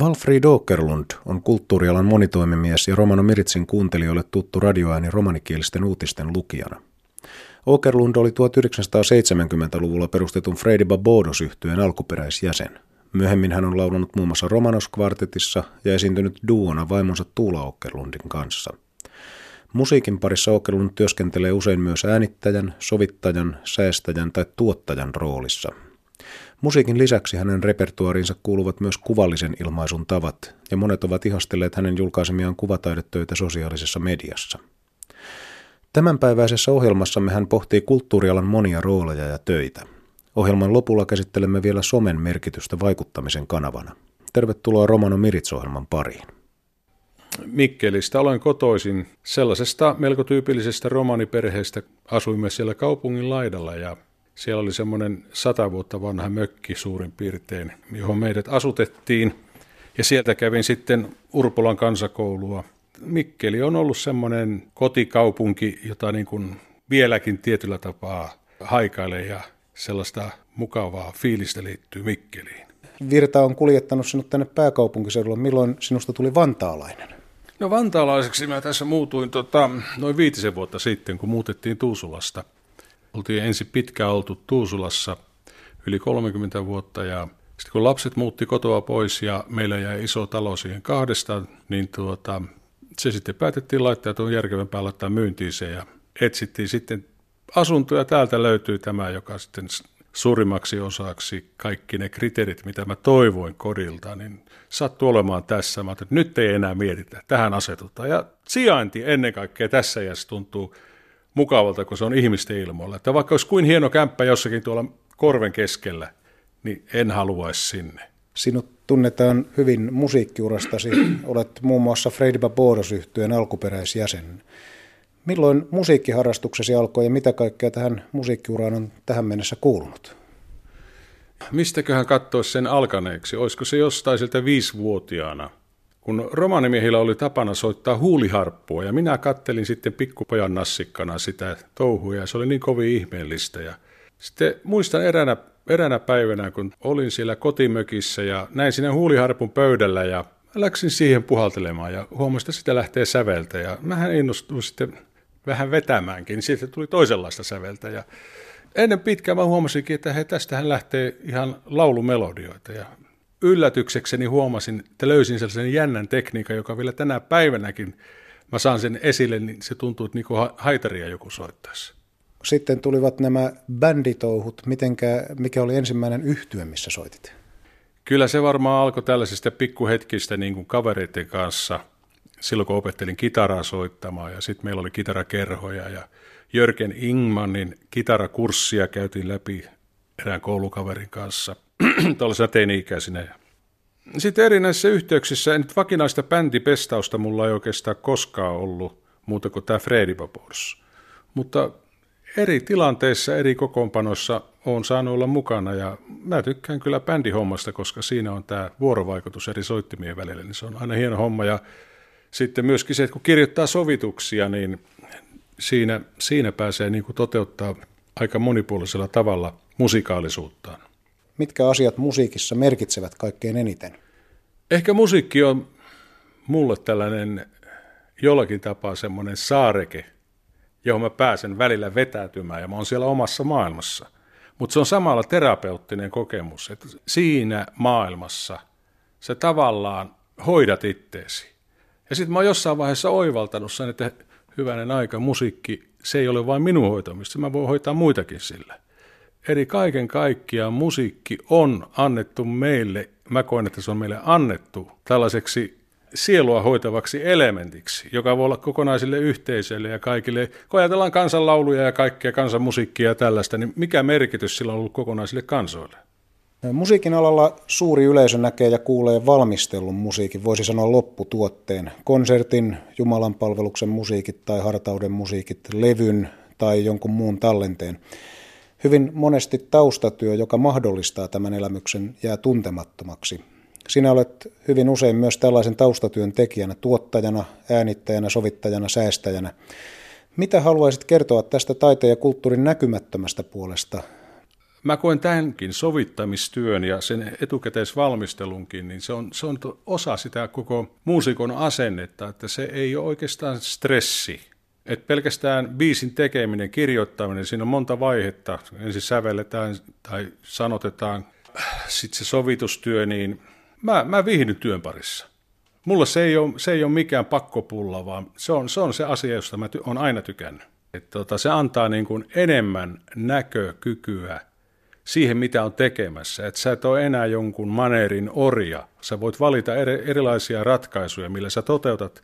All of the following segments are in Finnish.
Valfrid Åkerlund on kulttuurialan monitoimimies ja Romano Miritsin kuuntelijoille tuttu radioääni romanikielisten uutisten lukijana. Åkerlund oli 1970-luvulla perustetun Freddy Babodos yhtyeen alkuperäisjäsen. Myöhemmin hän on laulanut muun muassa Romanos-kvartetissa ja esiintynyt duona vaimonsa Tuula Åkerlundin kanssa. Musiikin parissa Åkerlund työskentelee usein myös äänittäjän, sovittajan, säästäjän tai tuottajan roolissa – Musiikin lisäksi hänen repertuarinsa kuuluvat myös kuvallisen ilmaisun tavat, ja monet ovat ihastelleet hänen julkaisemiaan kuvataidetöitä sosiaalisessa mediassa. Tämänpäiväisessä ohjelmassamme hän pohtii kulttuurialan monia rooleja ja töitä. Ohjelman lopulla käsittelemme vielä somen merkitystä vaikuttamisen kanavana. Tervetuloa Romano Mirits-ohjelman pariin. Mikkelistä olen kotoisin sellaisesta melko tyypillisestä romaniperheestä. Asuimme siellä kaupungin laidalla ja siellä oli semmoinen sata vuotta vanha mökki suurin piirtein, johon meidät asutettiin. Ja sieltä kävin sitten Urpolan kansakoulua. Mikkeli on ollut semmoinen kotikaupunki, jota niin kuin vieläkin tietyllä tapaa haikailee ja sellaista mukavaa fiilistä liittyy Mikkeliin. Virta on kuljettanut sinut tänne pääkaupunkiseudulle. Milloin sinusta tuli vantaalainen? No vantaalaiseksi mä tässä muutuin tota, noin viitisen vuotta sitten, kun muutettiin Tuusulasta oltiin ensin pitkään oltu Tuusulassa yli 30 vuotta ja sitten kun lapset muutti kotoa pois ja meillä jäi iso talo siihen kahdesta, niin tuota, se sitten päätettiin laittaa, että on järkevämpää laittaa myyntiin se ja etsittiin sitten asuntoja. Täältä löytyy tämä, joka sitten suurimmaksi osaksi kaikki ne kriteerit, mitä mä toivoin kodilta, niin sattui olemaan tässä. Mä että nyt ei enää mietitä, tähän asetutaan. Ja sijainti ennen kaikkea tässä iässä tuntuu mukavalta, kun se on ihmisten ilmoilla. Että vaikka olisi kuin hieno kämppä jossakin tuolla korven keskellä, niin en haluaisi sinne. Sinut tunnetaan hyvin musiikkiurastasi. Olet muun muassa Freddy Barbados yhtyeen alkuperäisjäsen. Milloin musiikkiharrastuksesi alkoi ja mitä kaikkea tähän musiikkiuraan on tähän mennessä kuulunut? Mistäköhän katsoisi sen alkaneeksi? Olisiko se jostain sieltä viisivuotiaana – kun romanimiehillä oli tapana soittaa huuliharppua ja minä kattelin sitten pikkupojan nassikkana sitä touhua ja se oli niin kovin ihmeellistä. Ja sitten muistan eränä, eränä päivänä, kun olin siellä kotimökissä ja näin siinä huuliharpun pöydällä ja läksin siihen puhaltelemaan ja huomasin, että sitä lähtee säveltä ja mähän innostuin sitten vähän vetämäänkin, niin siitä tuli toisenlaista säveltä ja ennen pitkään mä huomasinkin, että he, tästähän lähtee ihan laulumelodioita ja yllätyksekseni huomasin, että löysin sellaisen jännän tekniikan, joka vielä tänä päivänäkin mä saan sen esille, niin se tuntuu, että niin haitaria joku soittaisi. Sitten tulivat nämä bänditouhut. Mitenkä, mikä oli ensimmäinen yhtye, missä soitit? Kyllä se varmaan alkoi tällaisista pikkuhetkistä niin kuin kavereiden kanssa, silloin kun opettelin kitaraa soittamaan ja sitten meillä oli kitarakerhoja ja Jörgen Ingmanin kitarakurssia käytiin läpi erään koulukaverin kanssa tuollaisena teini-ikäisinä. Sitten erinäisissä yhteyksissä, nyt vakinaista bändipestausta mulla ei oikeastaan koskaan ollut muuta kuin tämä Freddy Babors. Mutta eri tilanteissa, eri kokoonpanoissa on saanut olla mukana ja mä tykkään kyllä bändihommasta, koska siinä on tämä vuorovaikutus eri soittimien välillä, niin se on aina hieno homma ja sitten myöskin se, että kun kirjoittaa sovituksia, niin siinä, siinä pääsee niin kuin toteuttaa aika monipuolisella tavalla musikaalisuuttaan. Mitkä asiat musiikissa merkitsevät kaikkein eniten? Ehkä musiikki on mulle tällainen jollakin tapaa semmoinen saareke, johon mä pääsen välillä vetäytymään ja mä oon siellä omassa maailmassa. Mutta se on samalla terapeuttinen kokemus, että siinä maailmassa sä tavallaan hoidat itteesi. Ja sitten mä oon jossain vaiheessa oivaltanut sen, että hyvänen aika, musiikki, se ei ole vain minun hoitamista, mä voin hoitaa muitakin sillä. Eli kaiken kaikkiaan musiikki on annettu meille, mä koen, että se on meille annettu tällaiseksi sielua hoitavaksi elementiksi, joka voi olla kokonaisille yhteisöille ja kaikille. Kun ajatellaan kansanlauluja ja kaikkea kansanmusiikkia ja tällaista, niin mikä merkitys sillä on ollut kokonaisille kansoille? Musiikin alalla suuri yleisö näkee ja kuulee valmistellun musiikin, voisi sanoa lopputuotteen. Konsertin, Jumalan palveluksen musiikit tai hartauden musiikit, levyn tai jonkun muun tallenteen hyvin monesti taustatyö, joka mahdollistaa tämän elämyksen, jää tuntemattomaksi. Sinä olet hyvin usein myös tällaisen taustatyön tekijänä, tuottajana, äänittäjänä, sovittajana, säästäjänä. Mitä haluaisit kertoa tästä taiteen ja kulttuurin näkymättömästä puolesta? mä koen tämänkin sovittamistyön ja sen etukäteisvalmistelunkin, niin se on, se on osa sitä koko muusikon asennetta, että se ei ole oikeastaan stressi. Et pelkästään biisin tekeminen, kirjoittaminen, siinä on monta vaihetta. Ensin sävelletään tai sanotetaan, sitten se sovitustyö, niin mä, mä viihdyn työn parissa. Mulla se ei, ole, se ei ole mikään pakkopulla, vaan se on se, on se asia, josta mä ty- on aina tykännyt. Et tota, se antaa niin kuin enemmän näkökykyä siihen, mitä on tekemässä. Että sä et ole enää jonkun maneerin orja. Sä voit valita eri, erilaisia ratkaisuja, millä sä toteutat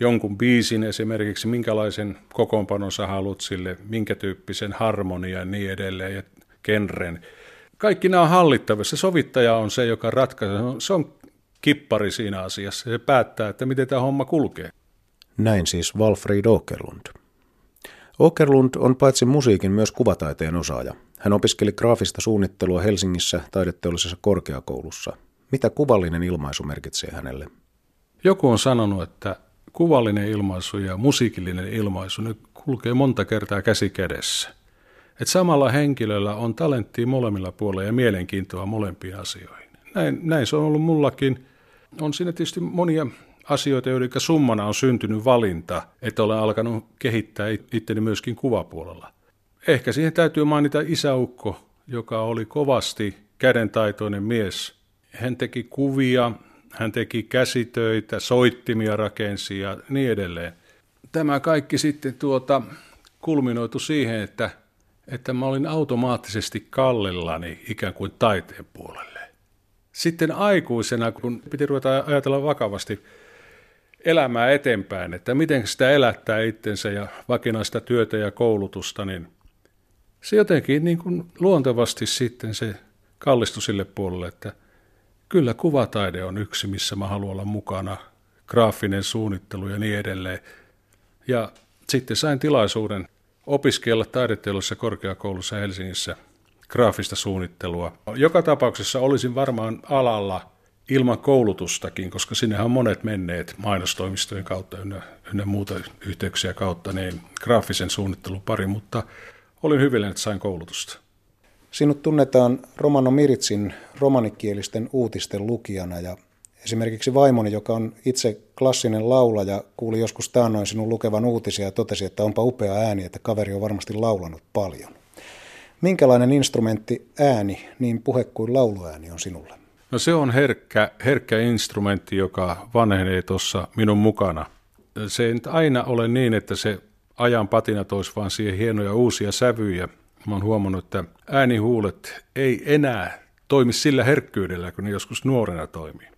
jonkun biisin esimerkiksi, minkälaisen kokoonpanon sä haluat sille, minkä tyyppisen harmonian ja niin edelleen ja genren. Kaikki nämä on hallittavissa. Sovittaja on se, joka ratkaisee. Se on kippari siinä asiassa. Se päättää, että miten tämä homma kulkee. Näin siis Walfried Åkerlund. Åkerlund on paitsi musiikin myös kuvataiteen osaaja. Hän opiskeli graafista suunnittelua Helsingissä taideteollisessa korkeakoulussa. Mitä kuvallinen ilmaisu merkitsee hänelle? Joku on sanonut, että kuvallinen ilmaisu ja musiikillinen ilmaisu ne kulkee monta kertaa käsi kädessä. Että samalla henkilöllä on talenttia molemmilla puolilla ja mielenkiintoa molempiin asioihin. Näin, näin se on ollut mullakin. On siinä tietysti monia asioita, joiden summana on syntynyt valinta, että olen alkanut kehittää itteni myöskin kuvapuolella. Ehkä siihen täytyy mainita isäukko, joka oli kovasti kädentaitoinen mies. Hän teki kuvia, hän teki käsitöitä, soittimia rakensi ja niin edelleen. Tämä kaikki sitten tuota, kulminoitu siihen, että, että mä olin automaattisesti kallellani ikään kuin taiteen puolelle. Sitten aikuisena, kun piti ruveta ajatella vakavasti elämää eteenpäin, että miten sitä elättää itsensä ja vakinaista työtä ja koulutusta, niin se jotenkin niin kuin luontevasti sitten se kallistui sille puolelle, että kyllä kuvataide on yksi, missä mä haluan olla mukana, graafinen suunnittelu ja niin edelleen. Ja sitten sain tilaisuuden opiskella taideteollisessa korkeakoulussa Helsingissä graafista suunnittelua. Joka tapauksessa olisin varmaan alalla ilman koulutustakin, koska sinnehän on monet menneet mainostoimistojen kautta ynnä, ynnä muuta yhteyksiä kautta, niin graafisen suunnittelun pari, mutta olin hyvillään, että sain koulutusta. Sinut tunnetaan Romano Miritsin romanikielisten uutisten lukijana ja esimerkiksi vaimoni, joka on itse klassinen laulaja, kuuli joskus taannoin sinun lukevan uutisia ja totesi, että onpa upea ääni, että kaveri on varmasti laulanut paljon. Minkälainen instrumentti ääni, niin puhe kuin lauluääni on sinulle? No se on herkkä, herkkä instrumentti, joka vanhenee tuossa minun mukana. Se ei aina ole niin, että se ajan patina toisi vaan siihen hienoja uusia sävyjä. Mä oon huomannut, että äänihuulet ei enää toimi sillä herkkyydellä, kun ne joskus nuorena toimii.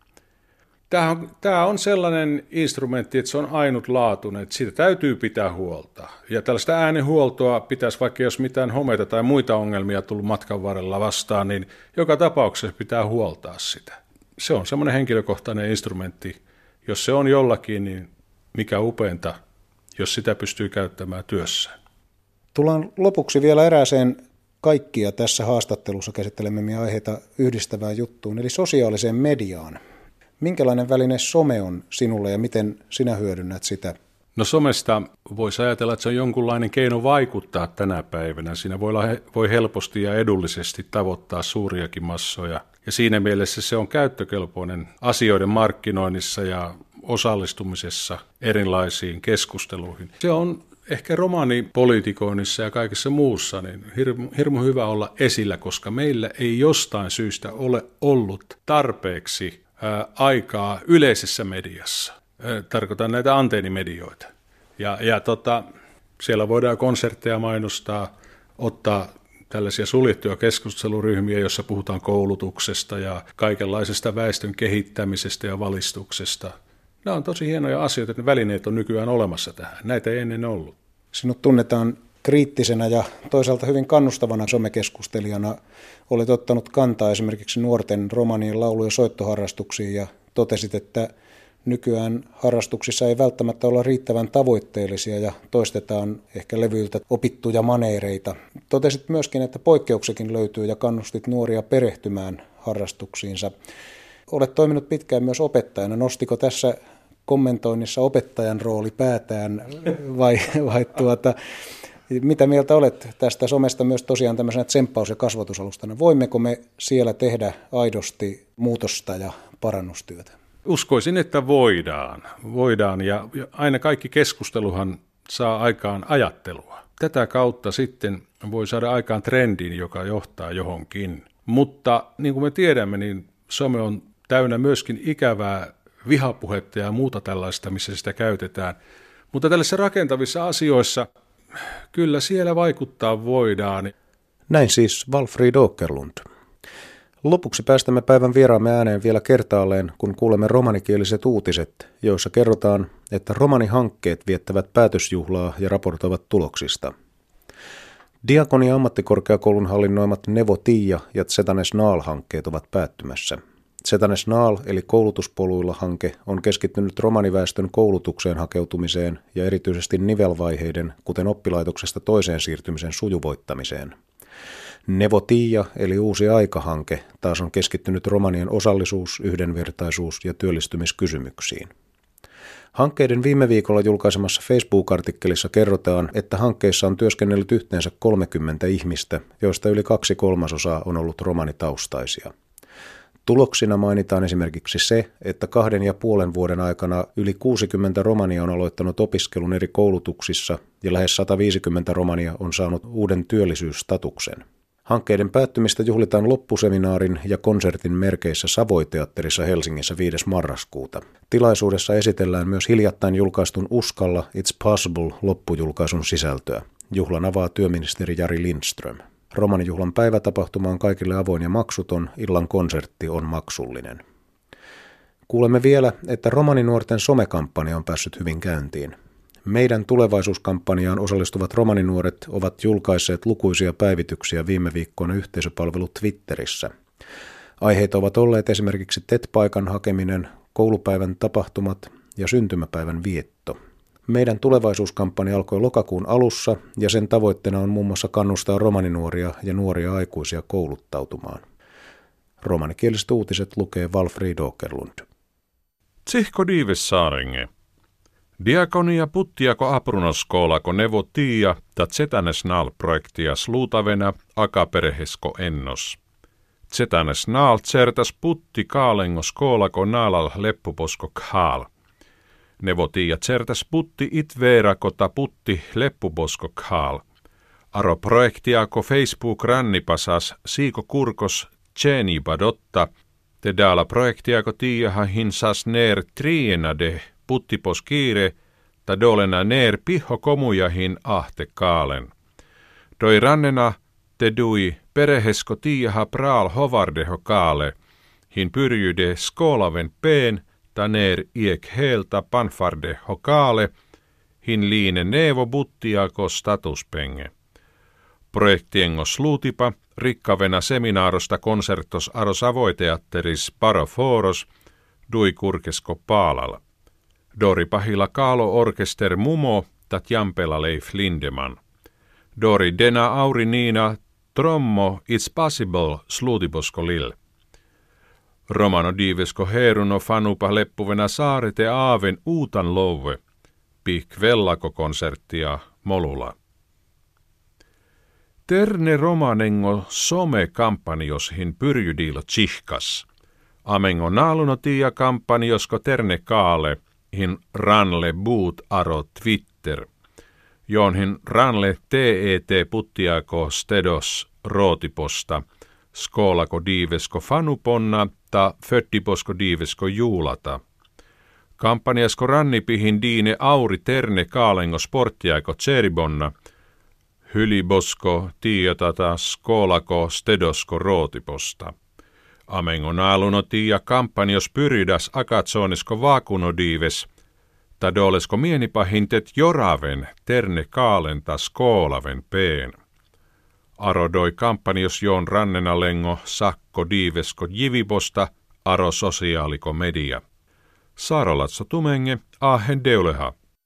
Tämä on, sellainen instrumentti, että se on ainutlaatuinen, että siitä täytyy pitää huolta. Ja tällaista äänihuoltoa pitäisi, vaikka jos mitään homeita tai muita ongelmia tullut matkan varrella vastaan, niin joka tapauksessa pitää huoltaa sitä. Se on semmoinen henkilökohtainen instrumentti. Jos se on jollakin, niin mikä upeinta, jos sitä pystyy käyttämään työssään. Tullaan lopuksi vielä erääseen kaikkia tässä haastattelussa käsittelemme aiheita yhdistävään juttuun, eli sosiaaliseen mediaan. Minkälainen väline some on sinulle ja miten sinä hyödynnät sitä? No somesta voisi ajatella, että se on jonkunlainen keino vaikuttaa tänä päivänä. Siinä voi, voi helposti ja edullisesti tavoittaa suuriakin massoja. Ja siinä mielessä se on käyttökelpoinen asioiden markkinoinnissa ja osallistumisessa erilaisiin keskusteluihin. Se on ehkä romaanipolitikoinnissa ja kaikessa muussa niin hirmu, hirmu hyvä olla esillä, koska meillä ei jostain syystä ole ollut tarpeeksi aikaa yleisessä mediassa. Tarkoitan näitä anteenimedioita. Ja, ja tota, siellä voidaan konsertteja mainostaa, ottaa tällaisia suljettuja keskusteluryhmiä, joissa puhutaan koulutuksesta ja kaikenlaisesta väestön kehittämisestä ja valistuksesta. Nämä on tosi hienoja asioita, että ne välineet on nykyään olemassa tähän. Näitä ei ennen ollut. Sinut tunnetaan kriittisenä ja toisaalta hyvin kannustavana somekeskustelijana olet ottanut kantaa esimerkiksi nuorten romanien laulu- ja soittoharrastuksiin ja totesit, että nykyään harrastuksissa ei välttämättä olla riittävän tavoitteellisia ja toistetaan ehkä levyiltä opittuja maneereita. Totesit myöskin, että poikkeuksikin löytyy ja kannustit nuoria perehtymään harrastuksiinsa. Olet toiminut pitkään myös opettajana. Nostiko tässä kommentoinnissa opettajan rooli päätään vai, vai tuota, Mitä mieltä olet tästä somesta myös tosiaan tämmöisenä tsemppaus- ja kasvatusalustana? Voimmeko me siellä tehdä aidosti muutosta ja parannustyötä? Uskoisin, että voidaan. Voidaan ja aina kaikki keskusteluhan saa aikaan ajattelua. Tätä kautta sitten voi saada aikaan trendin, joka johtaa johonkin. Mutta niin kuin me tiedämme, niin some on täynnä myöskin ikävää vihapuhetta ja muuta tällaista, missä sitä käytetään. Mutta tällaisissa rakentavissa asioissa kyllä siellä vaikuttaa voidaan. Näin siis Walfried Åkerlund. Lopuksi päästämme päivän vieraamme ääneen vielä kertaalleen, kun kuulemme romanikieliset uutiset, joissa kerrotaan, että romanihankkeet viettävät päätösjuhlaa ja raportoivat tuloksista. Diakonia ammattikorkeakoulun hallinnoimat Nevo Tiia ja Zetanes Naal-hankkeet ovat päättymässä. Zetanes Naal eli koulutuspoluilla hanke on keskittynyt romaniväestön koulutukseen hakeutumiseen ja erityisesti nivelvaiheiden, kuten oppilaitoksesta toiseen siirtymisen sujuvoittamiseen – Nevotia eli Uusi aikahanke taas on keskittynyt romanien osallisuus, yhdenvertaisuus ja työllistymiskysymyksiin. Hankkeiden viime viikolla julkaisemassa Facebook-artikkelissa kerrotaan, että hankkeissa on työskennellyt yhteensä 30 ihmistä, joista yli kaksi kolmasosaa on ollut romanitaustaisia. Tuloksina mainitaan esimerkiksi se, että kahden ja puolen vuoden aikana yli 60 romania on aloittanut opiskelun eri koulutuksissa ja lähes 150 romania on saanut uuden työllisyysstatuksen. Hankkeiden päättymistä juhlitaan loppuseminaarin ja konsertin merkeissä Savoiteatterissa Helsingissä 5. marraskuuta. Tilaisuudessa esitellään myös hiljattain julkaistun Uskalla It's Possible loppujulkaisun sisältöä. Juhlan avaa työministeri Jari Lindström. Romanijuhlan päivätapahtuma on kaikille avoin ja maksuton, illan konsertti on maksullinen. Kuulemme vielä, että romaninuorten somekampanja on päässyt hyvin käyntiin. Meidän tulevaisuuskampanjaan osallistuvat romaninuoret ovat julkaisseet lukuisia päivityksiä viime viikkoina yhteisöpalvelu Twitterissä. Aiheita ovat olleet esimerkiksi TET-paikan hakeminen, koulupäivän tapahtumat ja syntymäpäivän vietto. Meidän tulevaisuuskampanja alkoi lokakuun alussa ja sen tavoitteena on muun muassa kannustaa romaninuoria ja nuoria aikuisia kouluttautumaan. Romanikieliset uutiset lukee Walfried Åkerlund. Tsihko Diives Saarenge. Diakonia puttiako aprunoskoolako nevo tiia ta Zetanesnal projektia sluutavena akaperhesko ennos. Zetanesnal certas putti kaalengo skoolako naalal leppuposko kaal. Nevo tiia certas putti it ta putti leppuposko kaal. Aro projektiako Facebook rannipasas siiko kurkos tjeni badotta, te daala projektiako tiiaha hinsas neer trienade puttipos kiire, ta dolena neer piho komujahin ahte kaalen. Doi rannena te dui perehesko tiiha praal hovardeho kaale, hin pyrjyde skolaven peen, ta neer iek heelta panfarde ho kaale, hin liine nevo buttiako statuspenge. Projektiengo sluutipa, rikkavena seminaarosta konsertos aros avoiteatteris paraforos, dui kurkesko paalalla. Dori pahilla Kaalo Orkester Mumo tat Jampela Leif Lindeman. Dori Dena Auri Niina Trommo It's Possible Sluutibosko Lil. Romano diivesko heruno fanupa leppuvena saarete aaven uutan louve. Pik vellako konserttia molula. Terne romanengo some kampanjoshin pyrjydiilo tsihkas. Amengo naaluno tiia kampanjosko terne kaale – hin ranle buut aro Twitter, johon ranle teet puttiako stedos rootiposta, skoolako diivesko fanuponna ta föttiposko diivesko juulata. Kampanjasko rannipihin diine auri terne kaalengo sporttiaiko tseribonna, hylibosko tiiotata skoolako stedosko rootiposta. Amengo ja kampanjos pyridas akatsonisko vakunodiives, tadolesko mienipahintet joraven terne kaalenta skoolaven peen. Arodoi kampanjos joon rannena lengo sakko diivesko jivibosta aro sosiaaliko media. Tumenge ahen deuleha.